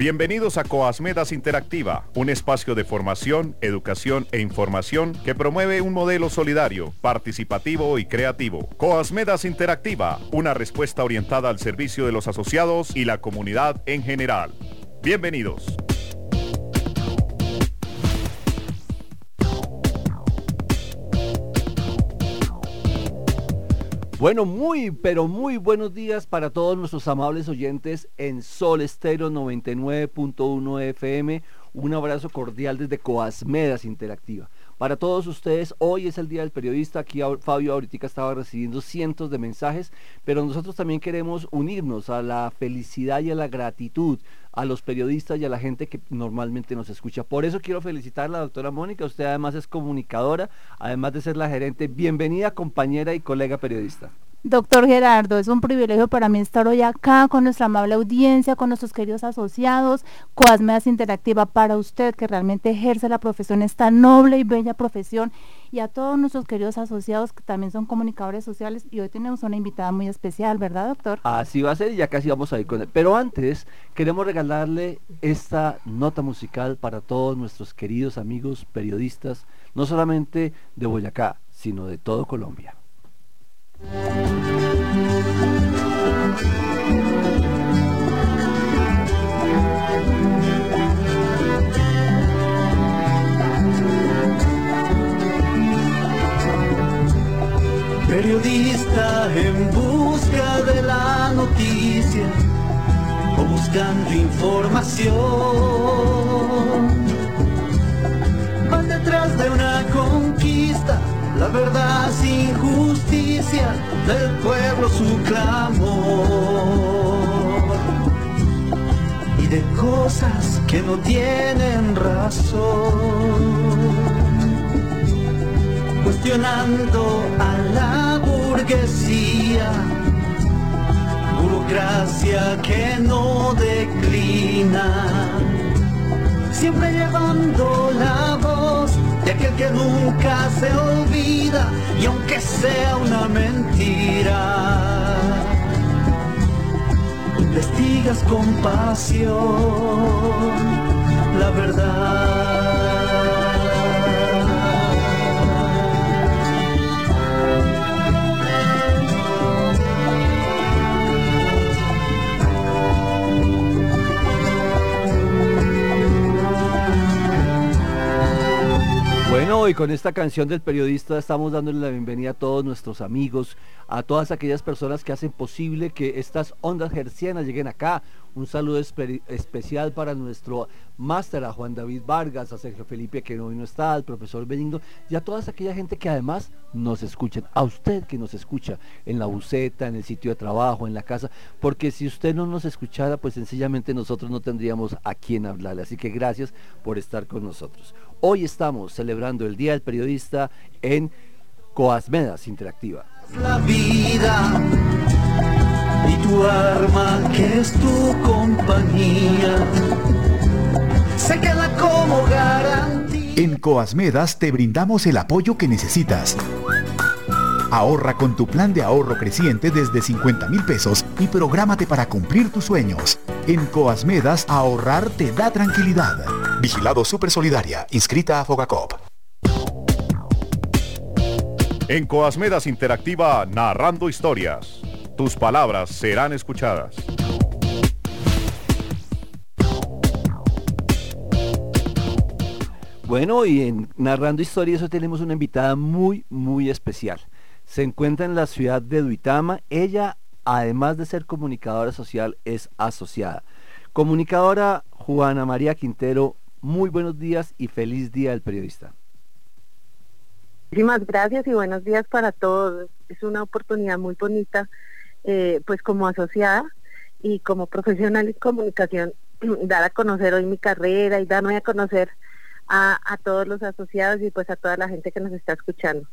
Bienvenidos a Coasmedas Interactiva, un espacio de formación, educación e información que promueve un modelo solidario, participativo y creativo. Coasmedas Interactiva, una respuesta orientada al servicio de los asociados y la comunidad en general. Bienvenidos. Bueno, muy, pero muy buenos días para todos nuestros amables oyentes en Sol Estero 99.1 FM. Un abrazo cordial desde Coasmedas Interactiva. Para todos ustedes, hoy es el Día del Periodista. Aquí Fabio ahorita estaba recibiendo cientos de mensajes, pero nosotros también queremos unirnos a la felicidad y a la gratitud a los periodistas y a la gente que normalmente nos escucha. Por eso quiero felicitar a la doctora Mónica. Usted además es comunicadora, además de ser la gerente. Bienvenida compañera y colega periodista. Doctor Gerardo, es un privilegio para mí estar hoy acá con nuestra amable audiencia, con nuestros queridos asociados, Coasmedas Interactiva para usted que realmente ejerce la profesión, esta noble y bella profesión, y a todos nuestros queridos asociados que también son comunicadores sociales. Y hoy tenemos una invitada muy especial, ¿verdad, doctor? Así va a ser y ya casi vamos a ir con él. Pero antes, queremos regalarle esta nota musical para todos nuestros queridos amigos periodistas, no solamente de Boyacá, sino de todo Colombia. Periodista en busca de la noticia o buscando información. Van detrás de una conquista la verdad sin justicia, del pueblo su clamor. Y de cosas que no tienen razón. Cuestionando a la burguesía, burocracia que no declina. Siempre llevando la aquel que nunca se olvida y aunque sea una mentira, investigas con pasión la verdad. Bueno, y con esta canción del periodista estamos dándole la bienvenida a todos nuestros amigos, a todas aquellas personas que hacen posible que estas ondas gercianas lleguen acá. Un saludo especial para nuestro máster, a Juan David Vargas, a Sergio Felipe que hoy no está, al profesor Benigno y a toda aquella gente que además nos escuchan, a usted que nos escucha en la buceta, en el sitio de trabajo, en la casa, porque si usted no nos escuchara, pues sencillamente nosotros no tendríamos a quién hablarle. Así que gracias por estar con nosotros. Hoy estamos celebrando el Día del Periodista en Coasmedas Interactiva. La vida y tu arma que es tu compañía se queda como garantía. En Coasmedas te brindamos el apoyo que necesitas. Ahorra con tu plan de ahorro creciente desde 50 mil pesos y prográmate para cumplir tus sueños. En Coasmedas, ahorrar te da tranquilidad. Vigilado Super Solidaria, inscrita a Fogacop. En Coasmedas Interactiva, narrando historias. Tus palabras serán escuchadas. Bueno, y en Narrando Historias hoy tenemos una invitada muy, muy especial se encuentra en la ciudad de Duitama. Ella, además de ser comunicadora social, es asociada. Comunicadora Juana María Quintero, muy buenos días y feliz día del periodista. Muchísimas gracias y buenos días para todos. Es una oportunidad muy bonita, eh, pues como asociada y como profesional en comunicación, dar a conocer hoy mi carrera y darme a conocer a, a todos los asociados y pues a toda la gente que nos está escuchando.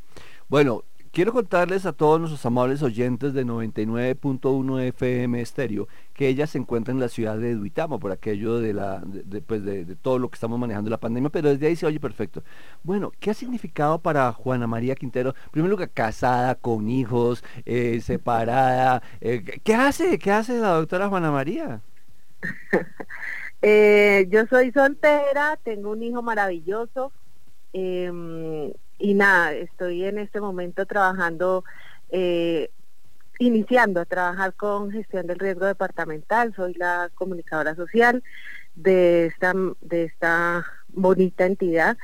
Bueno, Quiero contarles a todos nuestros amables oyentes de 99.1 FM estéreo que ella se encuentra en la ciudad de Duitama por aquello de, la, de, pues de, todo lo que estamos manejando la pandemia, pero desde ahí se oye perfecto. Bueno, ¿qué ha significado para Juana María Quintero? Primero que casada, con hijos, eh, separada. Eh, ¿Qué hace? ¿Qué hace la doctora Juana María? Eh, yo soy soltera, tengo un hijo maravilloso em, y nada, estoy en este momento trabajando, eh, iniciando a trabajar con gestión del riesgo departamental, soy la comunicadora social de esta, de esta bonita entidad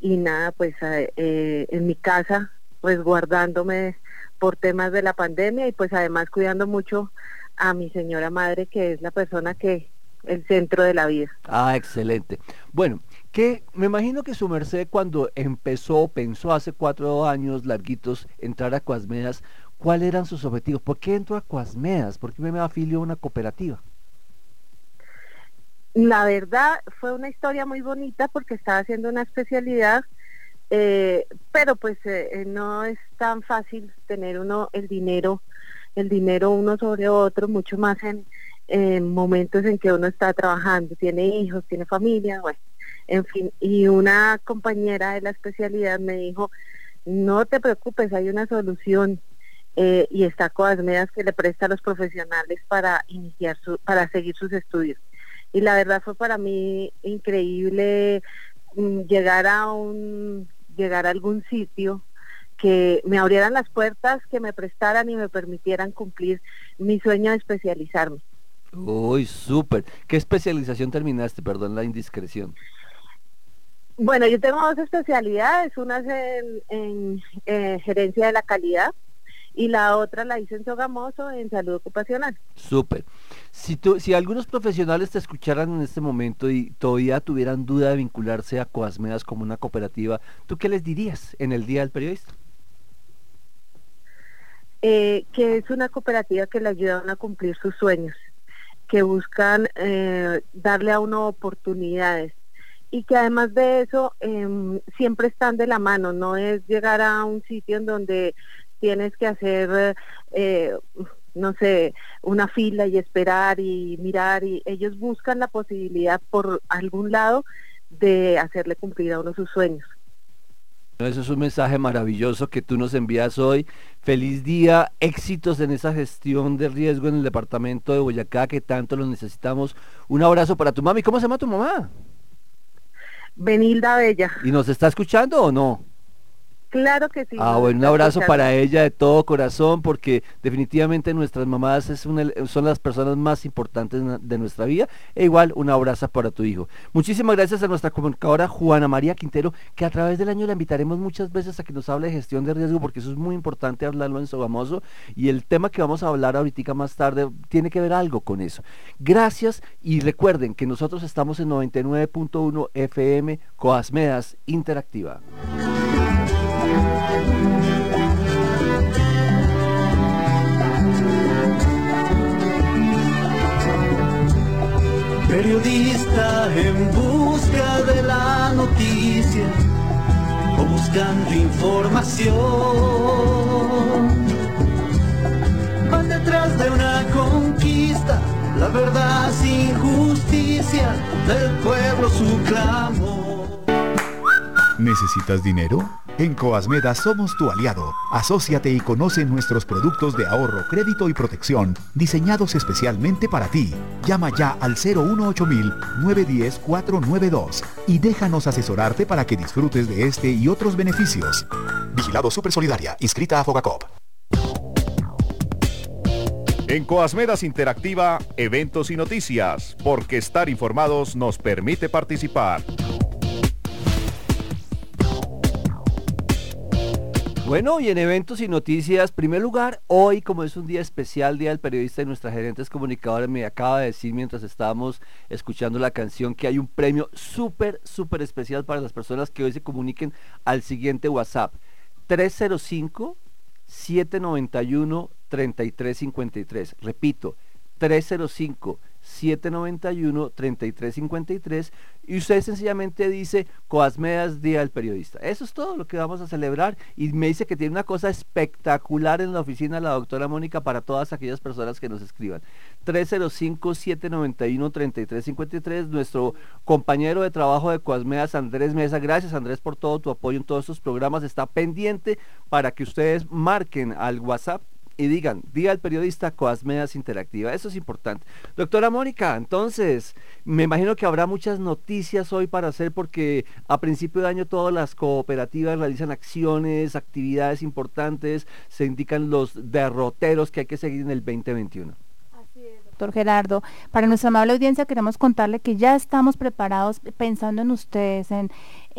y nada, pues eh, en mi casa, pues guardándome por temas de la pandemia y pues además cuidando mucho a mi señora madre, que es la persona que el centro de la vida. Ah, excelente. Bueno, que me imagino que su merced cuando empezó, pensó hace cuatro años larguitos entrar a Cuasmedas, ¿cuáles eran sus objetivos? ¿Por qué entró a Cuasmedas? ¿Por qué me afilió a una cooperativa? La verdad fue una historia muy bonita porque estaba haciendo una especialidad, eh, pero pues eh, eh, no es tan fácil tener uno el dinero, el dinero uno sobre otro, mucho más en, momentos en que uno está trabajando, tiene hijos, tiene familia, bueno, en fin. Y una compañera de la especialidad me dijo, no te preocupes, hay una solución. y está medidas que le presta a los profesionales para iniciar su, para seguir sus estudios y la verdad fue para mí increíble mm, llegar a un llegar a algún sitio que me abrieran las puertas, que me prestaran y me permitieran cumplir mi sueño de especializarme. Uy, súper. ¿Qué especialización terminaste? Perdón la indiscreción. Bueno, yo tengo dos especialidades, una es en, eh, gerencia de la calidad y la otra la hice en Sogamoso en salud ocupacional. Súper. Si, si algunos profesionales te escucharan en este momento y todavía tuvieran duda de vincularse a Coasmedas como una cooperativa, ¿tú qué les dirías en el Día del Periodista? Eh, que es una cooperativa que le ayudan a cumplir sus sueños, que buscan eh, darle a uno oportunidades y que además de eso em, siempre están de la mano, no es llegar a un sitio en donde tienes que hacer, eh, no sé, una fila y esperar y mirar y ellos buscan la posibilidad por algún lado de hacerle cumplir a uno sus sueños. Eso es un mensaje maravilloso que tú nos envías hoy. Feliz día, éxitos en esa gestión de riesgo en el departamento de Boyacá que tanto lo necesitamos. Un abrazo para tu mami. ¿Cómo se llama tu mamá? Benilda Bella. ¿Y nos está escuchando o no? Claro que sí. Ah, bueno, un abrazo para ella de todo corazón, porque definitivamente nuestras mamás es son las personas más importantes de nuestra vida. E igual, un abrazo para tu hijo. Muchísimas gracias a nuestra comunicadora Juana María Quintero, que a través del año la invitaremos muchas veces a que nos hable de gestión de riesgo, porque eso es muy importante hablarlo en Sogamoso. Y el tema que vamos a hablar ahorita más tarde tiene que ver algo con eso. Gracias y recuerden que nosotros estamos en 99.1 FM Coasmedas Interactiva. Periodista en busca de la noticia o buscando información. Van detrás de una conquista, la verdad sin justicia, del pueblo su clamor. ¿Necesitas dinero? En Coasmeda somos tu aliado. Asociate y conoce nuestros productos de ahorro, crédito y protección, diseñados especialmente para ti. Llama ya al 018-910-492 y déjanos asesorarte para que disfrutes de este y otros beneficios. Vigilado Super Solidaria, inscrita a Fogacop. En Coasmedas Interactiva, eventos y noticias, porque estar informados nos permite participar. Bueno, y en eventos y noticias, primer lugar, hoy como es un día especial, Día del Periodista y nuestra gerentes comunicadora me acaba de decir mientras estábamos escuchando la canción que hay un premio súper, súper especial para las personas que hoy se comuniquen al siguiente WhatsApp. 305 791 3353. Repito, 305 791-3353 y usted sencillamente dice Coasmedas Día del Periodista. Eso es todo lo que vamos a celebrar y me dice que tiene una cosa espectacular en la oficina la doctora Mónica para todas aquellas personas que nos escriban. 305-791-3353, nuestro compañero de trabajo de Coasmedas Andrés Mesa. Gracias Andrés por todo tu apoyo en todos estos programas. Está pendiente para que ustedes marquen al WhatsApp y digan, Día del Periodista Coasmedas Interactiva. Eso es importante. Doctora Mónica, entonces, me imagino que habrá muchas noticias hoy para hacer porque a principio de año todas las cooperativas realizan acciones, actividades importantes, se indican los derroteros que hay que seguir en el 2021 doctor Gerardo. Para nuestra amable audiencia queremos contarle que ya estamos preparados pensando en ustedes, en,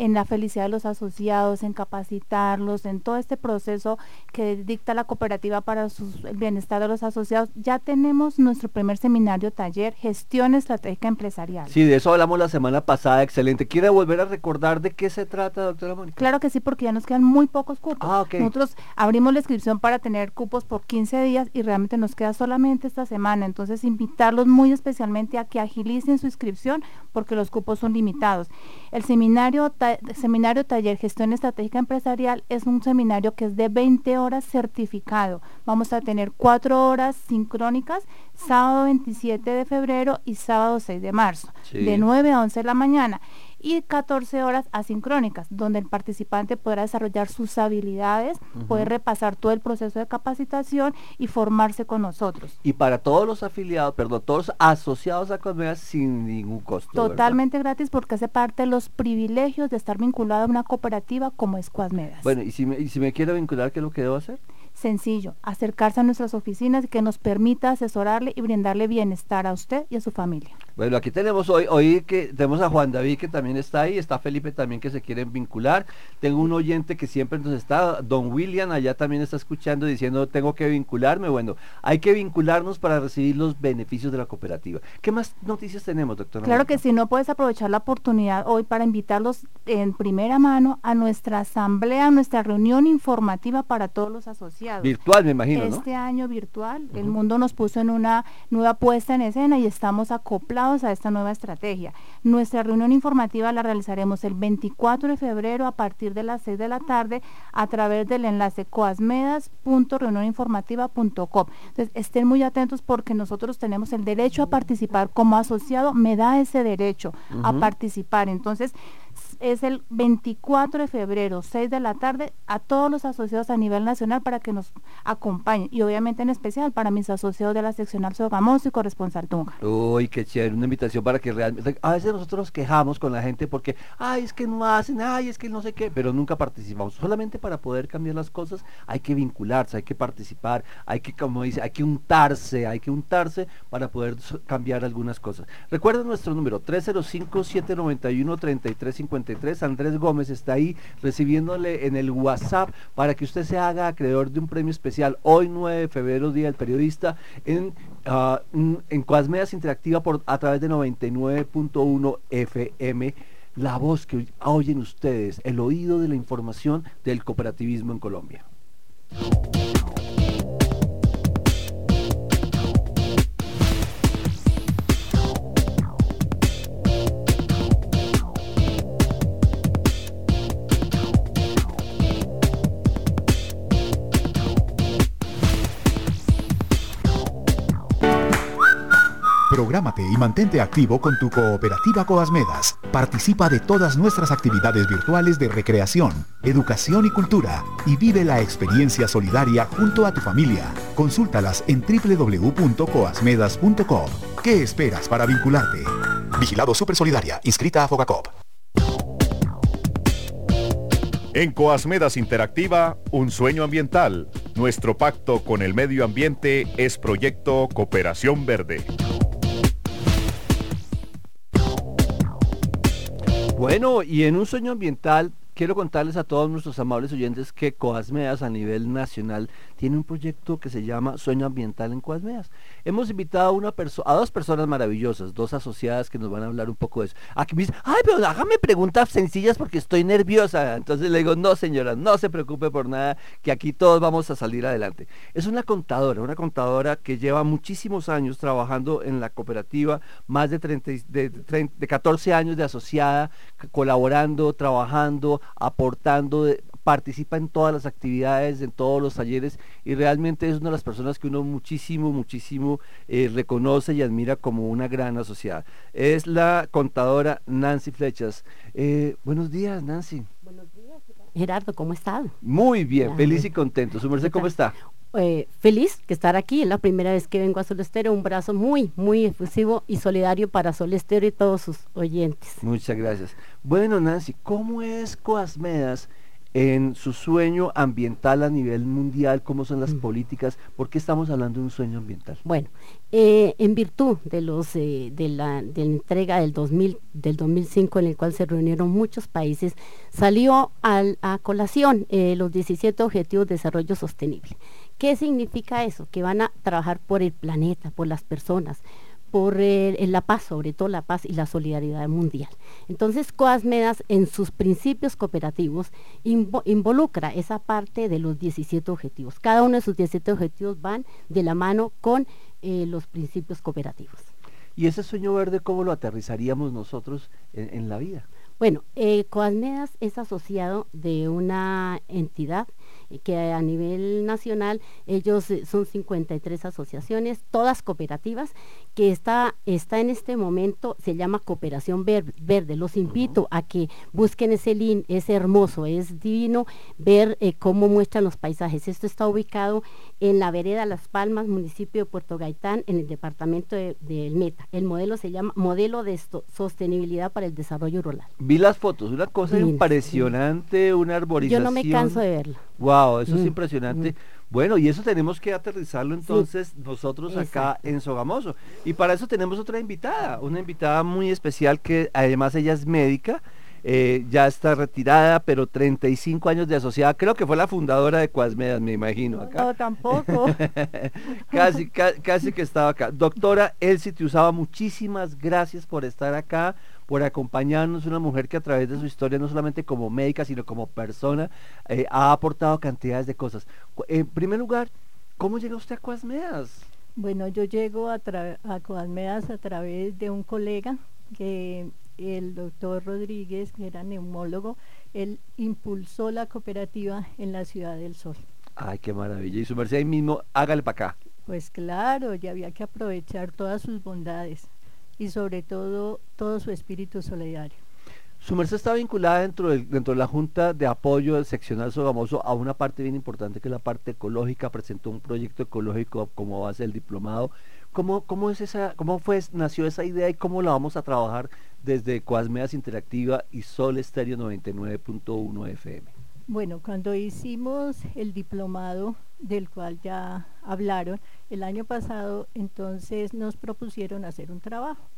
en la felicidad de los asociados, en capacitarlos, en todo este proceso que dicta la cooperativa para el bienestar de los asociados. Ya tenemos nuestro primer seminario taller, gestión estratégica empresarial. Sí, de eso hablamos la semana pasada, excelente. ¿Quiere volver a recordar de qué se trata, doctora Mónica? Claro que sí, porque ya nos quedan muy pocos cupos. Ah, Nosotros abrimos la inscripción para tener cupos por 15 días y realmente nos queda solamente esta semana. Entonces, invitarlos muy especialmente a que agilicen su inscripción porque los cupos son limitados. El seminario seminario taller gestión estratégica empresarial es un seminario que es de 20 horas certificado. Vamos a tener cuatro horas sincrónicas, sábado 27 de febrero y sábado 6 de marzo, de 9 a 11 de la mañana y 14 horas asincrónicas, donde el participante podrá desarrollar sus habilidades, puede repasar todo el proceso de capacitación y formarse con nosotros. Y para todos los afiliados, perdón, todos los asociados a Cosmedas sin ningún costo. Totalmente gratis porque hace parte de los privilegios de estar vinculado a una cooperativa como es Cosmedas. Bueno, y si me, y si me quiero vincular, ¿qué es lo que debo hacer? sencillo, acercarse a nuestras oficinas y que nos permita asesorarle y brindarle bienestar a usted y a su familia. Bueno, aquí tenemos hoy, hoy que tenemos a Juan David que también está ahí, está Felipe también que se quieren vincular. Tengo un oyente que siempre nos está, Don William allá también está escuchando diciendo tengo que vincularme. Bueno, hay que vincularnos para recibir los beneficios de la cooperativa. ¿Qué más noticias tenemos, doctor? Claro que si no puedes aprovechar la oportunidad hoy para invitarlos en primera mano a nuestra asamblea, a nuestra reunión informativa para todos los asociados. Virtual, me imagino. Este año virtual, el mundo nos puso en una nueva puesta en escena y estamos acoplados a esta nueva estrategia. Nuestra reunión informativa la realizaremos el 24 de febrero a partir de las 6 de la tarde a través del enlace coasmedas.reunioninformativa.com. Entonces, estén muy atentos porque nosotros tenemos el derecho a participar como asociado, me da ese derecho a participar. Entonces, es el 24 de febrero, 6 de la tarde, a todos los asociados a nivel nacional para que nos acompañen. Y obviamente en especial para mis asociados de la seccional Sogamoso y corresponsal Tunja. Uy, qué chévere, una invitación para que realmente... A veces nosotros nos quejamos con la gente porque, ay, es que no hacen, ay, es que no sé qué, pero nunca participamos. Solamente para poder cambiar las cosas hay que vincularse, hay que participar, hay que, como dice, hay que untarse, hay que untarse para poder cambiar algunas cosas. Recuerden nuestro número, 305-791-33 53. Andrés Gómez está ahí recibiéndole en el WhatsApp para que usted se haga acreedor de un premio especial hoy 9 de febrero, Día del Periodista, en, uh, en Interactiva por, a través de 99.1 FM la voz que oyen ustedes, el oído de la información del cooperativismo en Colombia. Prográmate y mantente activo con tu cooperativa Coasmedas. Participa de todas nuestras actividades virtuales de recreación, educación y cultura y vive la experiencia solidaria junto a tu familia. Consúltalas en www.coasmedas.com. ¿Qué esperas para vincularte? Vigilado Super Solidaria, inscrita a Fogacop. En Coasmedas Interactiva, un sueño ambiental. Nuestro pacto con el medio ambiente es Proyecto Cooperación Verde. Bueno, y en un sueño ambiental quiero contarles a todos nuestros amables oyentes que Coasmeas a nivel nacional tiene un proyecto que se llama Sueño Ambiental en Coasmeas. Hemos invitado a, una a dos personas maravillosas, dos asociadas que nos van a hablar un poco de eso. Aquí me dicen, ay, pero hágame preguntas sencillas porque estoy nerviosa. Entonces le digo, no señora, no se preocupe por nada, que aquí todos vamos a salir adelante. Es una contadora, una contadora que lleva muchísimos años trabajando en la cooperativa, más de, 30, de, de 14 años de asociada, colaborando, trabajando, aportando, participa en todas las actividades, en todos los talleres y realmente es una de las personas que uno muchísimo, muchísimo eh, reconoce y admira como una gran asociada. Es la contadora Nancy Flechas. Eh, buenos días, Nancy. Buenos días. Gerardo, ¿cómo está? Muy bien, feliz y contento. ¿Su merced cómo está? Eh, feliz que estar aquí. Es la primera vez que vengo a Solestero. Un brazo muy, muy efusivo y solidario para Solestero y todos sus oyentes. Muchas gracias. Bueno, Nancy, ¿cómo es Coasmedas en su sueño ambiental a nivel mundial? ¿Cómo son las Mm. políticas? ¿Por qué estamos hablando de un sueño ambiental? Bueno, eh, en virtud de los eh, de, la, de la entrega del 2000 del 2005 en el cual se reunieron muchos países, salió al- a colación eh, los 17 Objetivos de Desarrollo Sostenible. ¿Qué significa eso? Que van a trabajar por el planeta, por las personas, por eh, la paz, sobre todo la paz y la solidaridad mundial. Entonces, Coasmedas en sus principios cooperativos invo- involucra esa parte de los 17 objetivos. Cada uno de sus 17 objetivos van de la mano con eh, los principios cooperativos. ¿Y ese sueño verde cómo lo aterrizaríamos nosotros en, en la vida? Bueno, eh, Coasmedas es asociado de una entidad que a nivel nacional ellos eh, son 53 asociaciones, todas cooperativas, que está, está en este momento, se llama Cooperación Ver- Verde. Los invito a que busquen ese link, es hermoso, es divino ver eh, cómo muestran los paisajes. Esto está ubicado en la vereda Las Palmas, municipio de Puerto Gaitán, en el departamento de- del Meta. El modelo se llama Modelo de Esto- Sostenibilidad para el Desarrollo Rural. Vi las fotos, una cosa impresionante, una Yo arborización. no me canso de verla. Wow, eso es Mm, impresionante. mm. Bueno, y eso tenemos que aterrizarlo entonces nosotros acá exacto. en Sogamoso. Y para eso tenemos otra invitada, una invitada muy especial que además ella es médica, eh, ya está retirada, pero 35 años de asociada, creo que fue la fundadora de Cuasmedas, me imagino. Acá. No, tampoco. casi, ca- casi que estaba acá. Doctora Elsie Tiusaba, muchísimas gracias por estar acá, por acompañarnos, una mujer que a través de su historia, no solamente como médica, sino como persona, eh, ha aportado cantidades de cosas. En primer lugar, ¿cómo llega usted a Cuasmeas? Bueno, yo llego a, a a través de un colega que el doctor Rodríguez, que era neumólogo, él impulsó la cooperativa en la Ciudad del Sol. Ay, qué maravilla. Y su merced ahí mismo, hágale para acá. Pues claro, ya había que aprovechar todas sus bondades y sobre todo todo su espíritu solidario. Su merced está vinculada dentro, dentro de la Junta de Apoyo del Seccional Sogamoso a una parte bien importante que es la parte ecológica. Presentó un proyecto ecológico como base del diplomado. ¿Cómo, cómo, es esa, cómo fue, nació esa idea y cómo la vamos a trabajar desde Coasmeas Interactiva y Sol Estéreo 99.1 FM? Bueno, cuando hicimos el diplomado del cual ya hablaron, el año pasado entonces nos propusieron hacer un trabajo.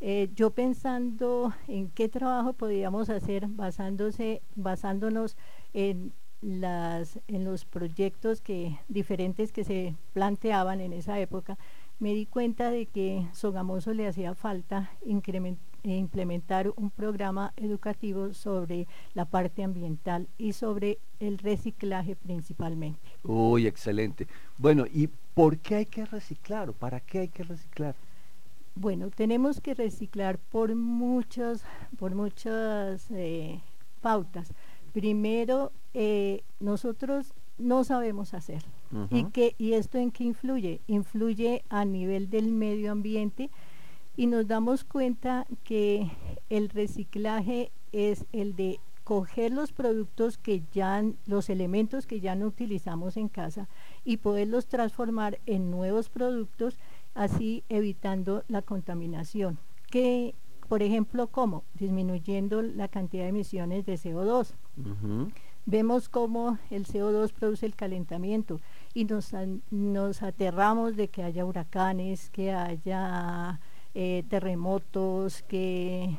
Eh, yo pensando en qué trabajo podíamos hacer basándose, basándonos en las en los proyectos que diferentes que se planteaban en esa época, me di cuenta de que Sogamoso le hacía falta incremen- eh, implementar un programa educativo sobre la parte ambiental y sobre el reciclaje principalmente. Uy, excelente. Bueno, ¿y por qué hay que reciclar o para qué hay que reciclar? Bueno, tenemos que reciclar por muchas, por muchas eh, pautas. Primero, eh, nosotros no sabemos hacer. ¿Y, que, ¿Y esto en qué influye? Influye a nivel del medio ambiente y nos damos cuenta que el reciclaje es el de coger los productos que ya, los elementos que ya no utilizamos en casa y poderlos transformar en nuevos productos, así evitando la contaminación. Que, por ejemplo, ¿cómo? Disminuyendo la cantidad de emisiones de CO2 Ujú. vemos cómo el CO2 produce el calentamiento y nos, nos aterramos de que haya huracanes, que haya eh, terremotos, que,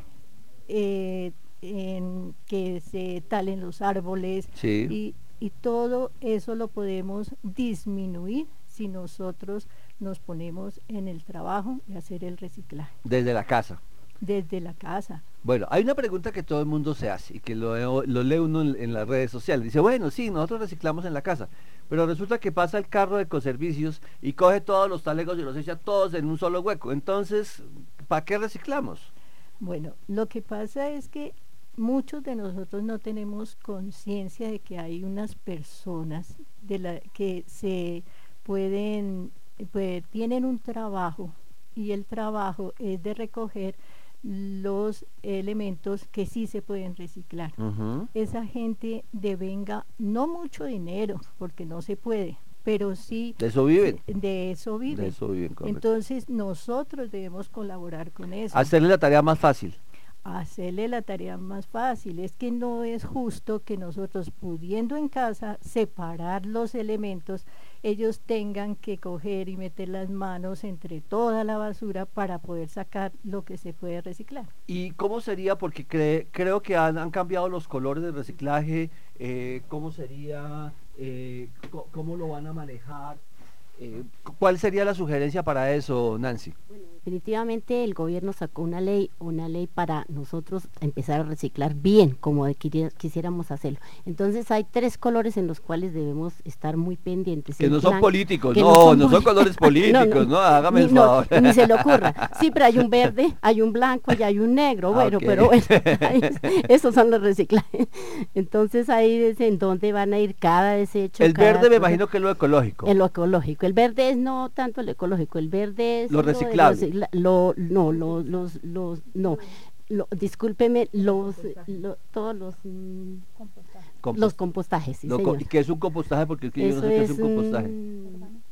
eh, en- que se talen los árboles Sí. y, y todo eso lo podemos disminuir si nosotros nos ponemos en el trabajo de hacer el reciclaje Desde la casa. desde la casa. Bueno, hay una pregunta que todo el mundo se hace y que lo, lo lee uno en, en las redes sociales. Dice, bueno, sí, nosotros reciclamos en la casa, pero resulta que pasa el carro de ecoservicios y coge todos los talegos y los echa todos en un solo hueco. Entonces, ¿para qué reciclamos? Bueno, lo que pasa es que muchos de nosotros no tenemos conciencia de que hay unas personas de la que se pueden, pues, tienen un trabajo y el trabajo es de recoger los elementos que sí se pueden reciclar. Esa gente devenga no mucho dinero, porque no se puede, pero sí De eso viven. de eso viven. De eso viven. Entonces nosotros debemos colaborar con eso. Hacerle la tarea más fácil. hacerle la tarea más fácil. Es que no es justo que nosotros, pudiendo en casa separar los elementos, ellos tengan que coger y meter las manos entre toda la basura para poder sacar lo que se puede reciclar. ¿Y cómo sería? Porque cre- creo que han, han cambiado los colores del reciclaje. eh, ¿Cómo sería? eh, ¿Cómo lo van a manejar? Eh, cu- ¿Cuál sería la sugerencia para eso, Nancy? Definitivamente el gobierno sacó una ley, una ley para nosotros empezar a reciclar bien, como quisiéramos hacerlo. Entonces hay tres colores en los cuales debemos estar muy pendientes. Que El no son políticos, no, no son colores políticos, no, hágame el ni, no, favor. ni se le ocurra. Sí, pero hay un verde, hay un blanco y hay un negro. Ah, Bueno, pero bueno, es- esos son los reciclajes. Entonces ahí es en dónde van a ir cada desecho. El cada verde me imagino que es lo ecológico. En lo ecológico. El verde es no tanto lo ecológico, el verde es Lo reciclable. recicla- lo- no, lo- los, los, no. Lo, discúlpeme, los, lo- todos los, mm, los compostajes, sí, co- señor. ¿Y qué es un compostaje? Porque es que yo no sé qué es un compostaje.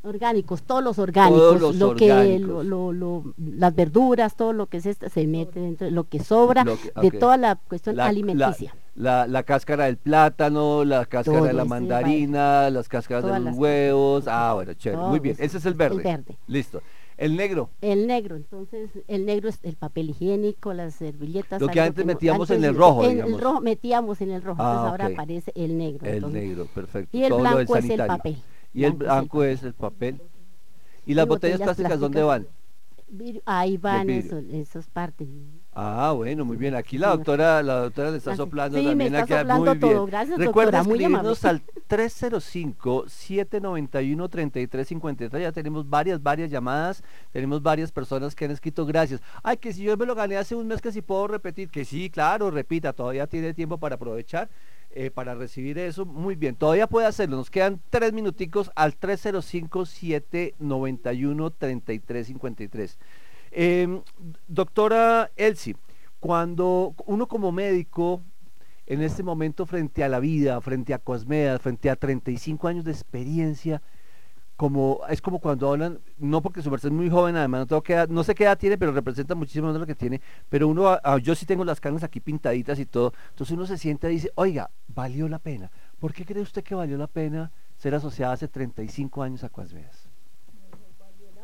orgánicos, todos los orgánicos, los lo que lo, lo- lo- las verduras, todo lo que es esta, se mete dentro, lo que sobra Lo que- de toda la cuestión la- alimenticia. La, la cáscara del plátano, la cáscara de la mandarina, las cáscaras de los huevos. Ah, bueno, chévere. Muy bien. Ese es el verde. El verde. Listo. El negro. El negro, entonces el negro es el papel higiénico, las servilletas. Lo que antes metíamos en el rojo, en digamos. el rojo metíamos en el rojo, Ah, entonces ahora aparece el negro. El entonces. negro, perfecto. Y el Todo blanco es el papel. Y el Blanco es el papel. ¿Y las botellas botellas plásticas dónde plásticas. van? Ahí van esos, esos partes. Ah, bueno, muy bien. Aquí la doctora, la doctora le está soplando Sí, me también. está aquí, soplando muy bien. todo. Gracias, Recuerda doctora, muy escribirnos amable. al 305-791-3353. Ya tenemos varias, varias llamadas. Tenemos varias personas que han escrito gracias. Ay, que si yo me lo gané hace un mes, que si puedo repetir. Que sí, claro, repita. Todavía tiene tiempo para aprovechar. eh, para recibir eso, muy bien, todavía puede hacerlo, nos quedan tres minuticos al 305-791-3353. Eh, doctora Elsie, cuando uno como médico, en este momento frente a la vida, frente a Cosmedas, frente a 35 años de experiencia, como es como cuando hablan, no porque su merced es muy joven, además no, tengo que no sé qué edad tiene, pero representa muchísimo de lo que tiene, pero uno, ah, ah, yo sí tengo las canas aquí pintaditas y todo, entonces uno se siente y dice, oiga, valió la pena. ¿Por qué cree usted que valió la pena ser asociada hace 35 años a Cosmedas?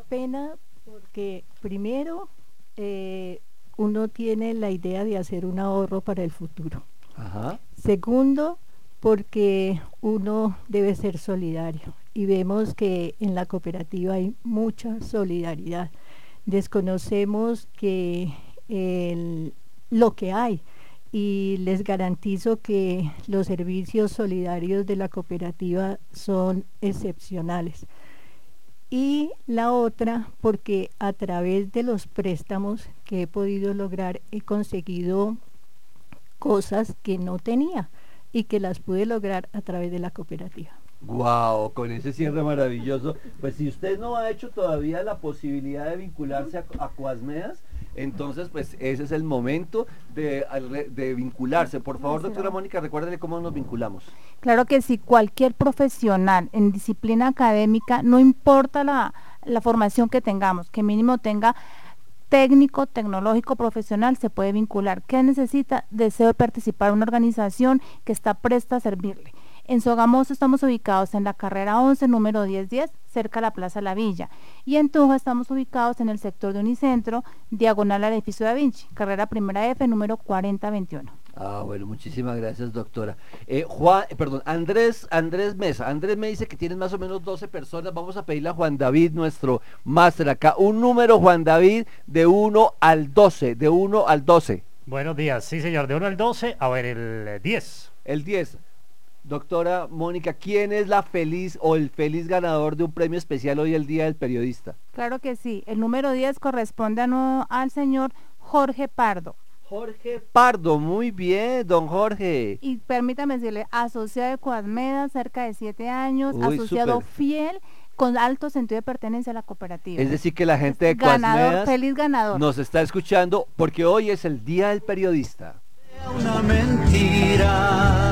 pena porque primero eh, uno tiene la idea de hacer un ahorro para el futuro. Ajá. Segundo, porque uno debe ser solidario y vemos que en la cooperativa hay mucha solidaridad. Desconocemos que el- lo que hay y les garantizo que los servicios solidarios de la cooperativa son excepcionales. Y la otra, porque a través de los préstamos que he podido lograr, he conseguido cosas que no tenía y que las pude lograr a través de la cooperativa. Wow, con ese cierre maravilloso. Pues si usted no ha hecho todavía la posibilidad de vincularse a, a entonces pues ese es el momento de, vincularse. Por favor, doctora Mónica, recuérdele cómo nos vinculamos. Claro que sí, cualquier profesional en disciplina académica, no importa la, la formación que tengamos, que mínimo tenga técnico, tecnológico, profesional, se puede vincular. ¿Qué necesita? Deseo de participar en una organización que está presta a servirle. En Sogamoso estamos ubicados en la carrera 11, número 1010, cerca a la Plaza La Villa. Y en Tunja estamos ubicados en el sector de Unicentro, diagonal al edificio Da Vinci, carrera primera F, número 4021. Ah, bueno, muchísimas gracias, doctora. Eh, Juan, eh, perdón, Andrés, Andrés Mesa. Andrés me dice que tienen más o menos 12 personas. Vamos a pedirle a Juan David, nuestro máster acá, un número, Juan David, de 1 al 12, de 1 al 12. Buenos días, sí señor, de 1 al 12, a ver, el eh, 10. El 10. Doctora Mónica, ¿quién es la feliz o el feliz ganador de un premio especial hoy el Día del Periodista? Claro que sí, el número 10 corresponde a al señor Jorge Pardo. Jorge Pardo, muy bien, don Jorge. Y permítame decirle, asociado de Coadmeda, cerca de siete años, Uy, asociado fiel, con alto sentido de pertenencia a la cooperativa. Es decir, que la gente de ganador, Coasmedas feliz ganador. nos está escuchando porque hoy es el Día del Periodista. una mentira.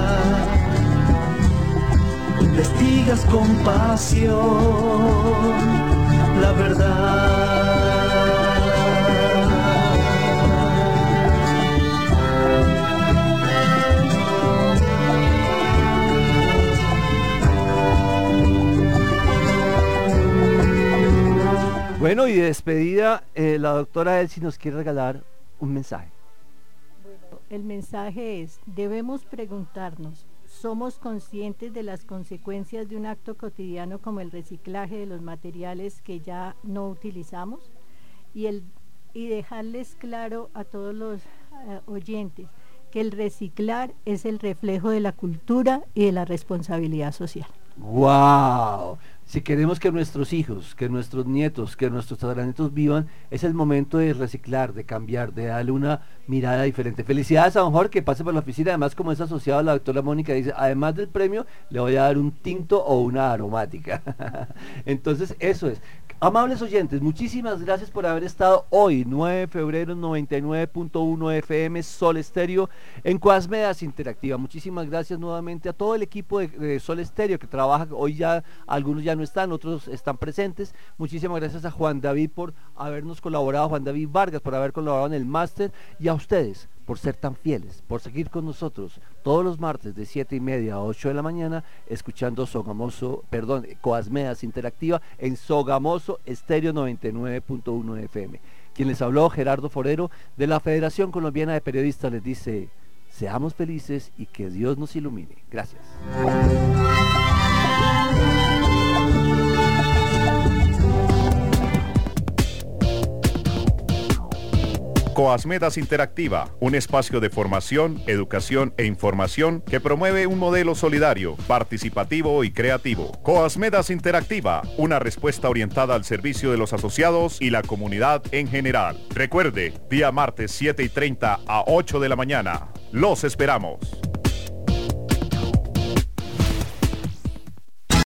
Investigas con pasión la verdad. Bueno, y de despedida, eh, la doctora Elsie nos quiere regalar un mensaje. El mensaje es, debemos preguntarnos, ¿somos conscientes de las consecuencias de un acto cotidiano como el reciclaje de los materiales que ya no utilizamos? Y, el, y dejarles claro a todos los eh, oyentes que el reciclar es el reflejo de la cultura y de la responsabilidad social. ¡Wow! Si queremos que nuestros hijos, que nuestros nietos, que nuestros tataranietos vivan, es el momento de reciclar, de cambiar, de darle una mirada diferente. Felicidades a don Jorge que pase por la oficina. Además, como es asociado a la doctora Mónica, dice, además del premio, le voy a dar un tinto o una aromática. Entonces, eso es. Amables oyentes, muchísimas gracias por haber estado hoy, 9 de febrero, 99.1 FM, Sol Estéreo, en Cuasmedas Interactiva. Muchísimas gracias nuevamente a todo el equipo de, de, Sol Estéreo que trabaja, hoy ya algunos ya no están, otros están presentes. Muchísimas gracias a Juan David por habernos colaborado, Juan David Vargas por haber colaborado en el máster y a ustedes por ser tan fieles, por seguir con nosotros todos los martes de 7 y media a 8 de la mañana, escuchando Sogamoso, perdón, Coasmedas Interactiva en Sogamoso Estéreo 99.1 FM. Quien les habló, Gerardo Forero, de la Federación Colombiana de Periodistas, les dice, seamos felices y que Dios nos ilumine. Gracias. Coasmedas Interactiva, un espacio de formación, educación e información que promueve un modelo solidario, participativo y creativo. Coasmedas Interactiva, una respuesta orientada al servicio de los asociados y la comunidad en general. Recuerde, día martes 7 y 30 a 8 de la mañana. Los esperamos.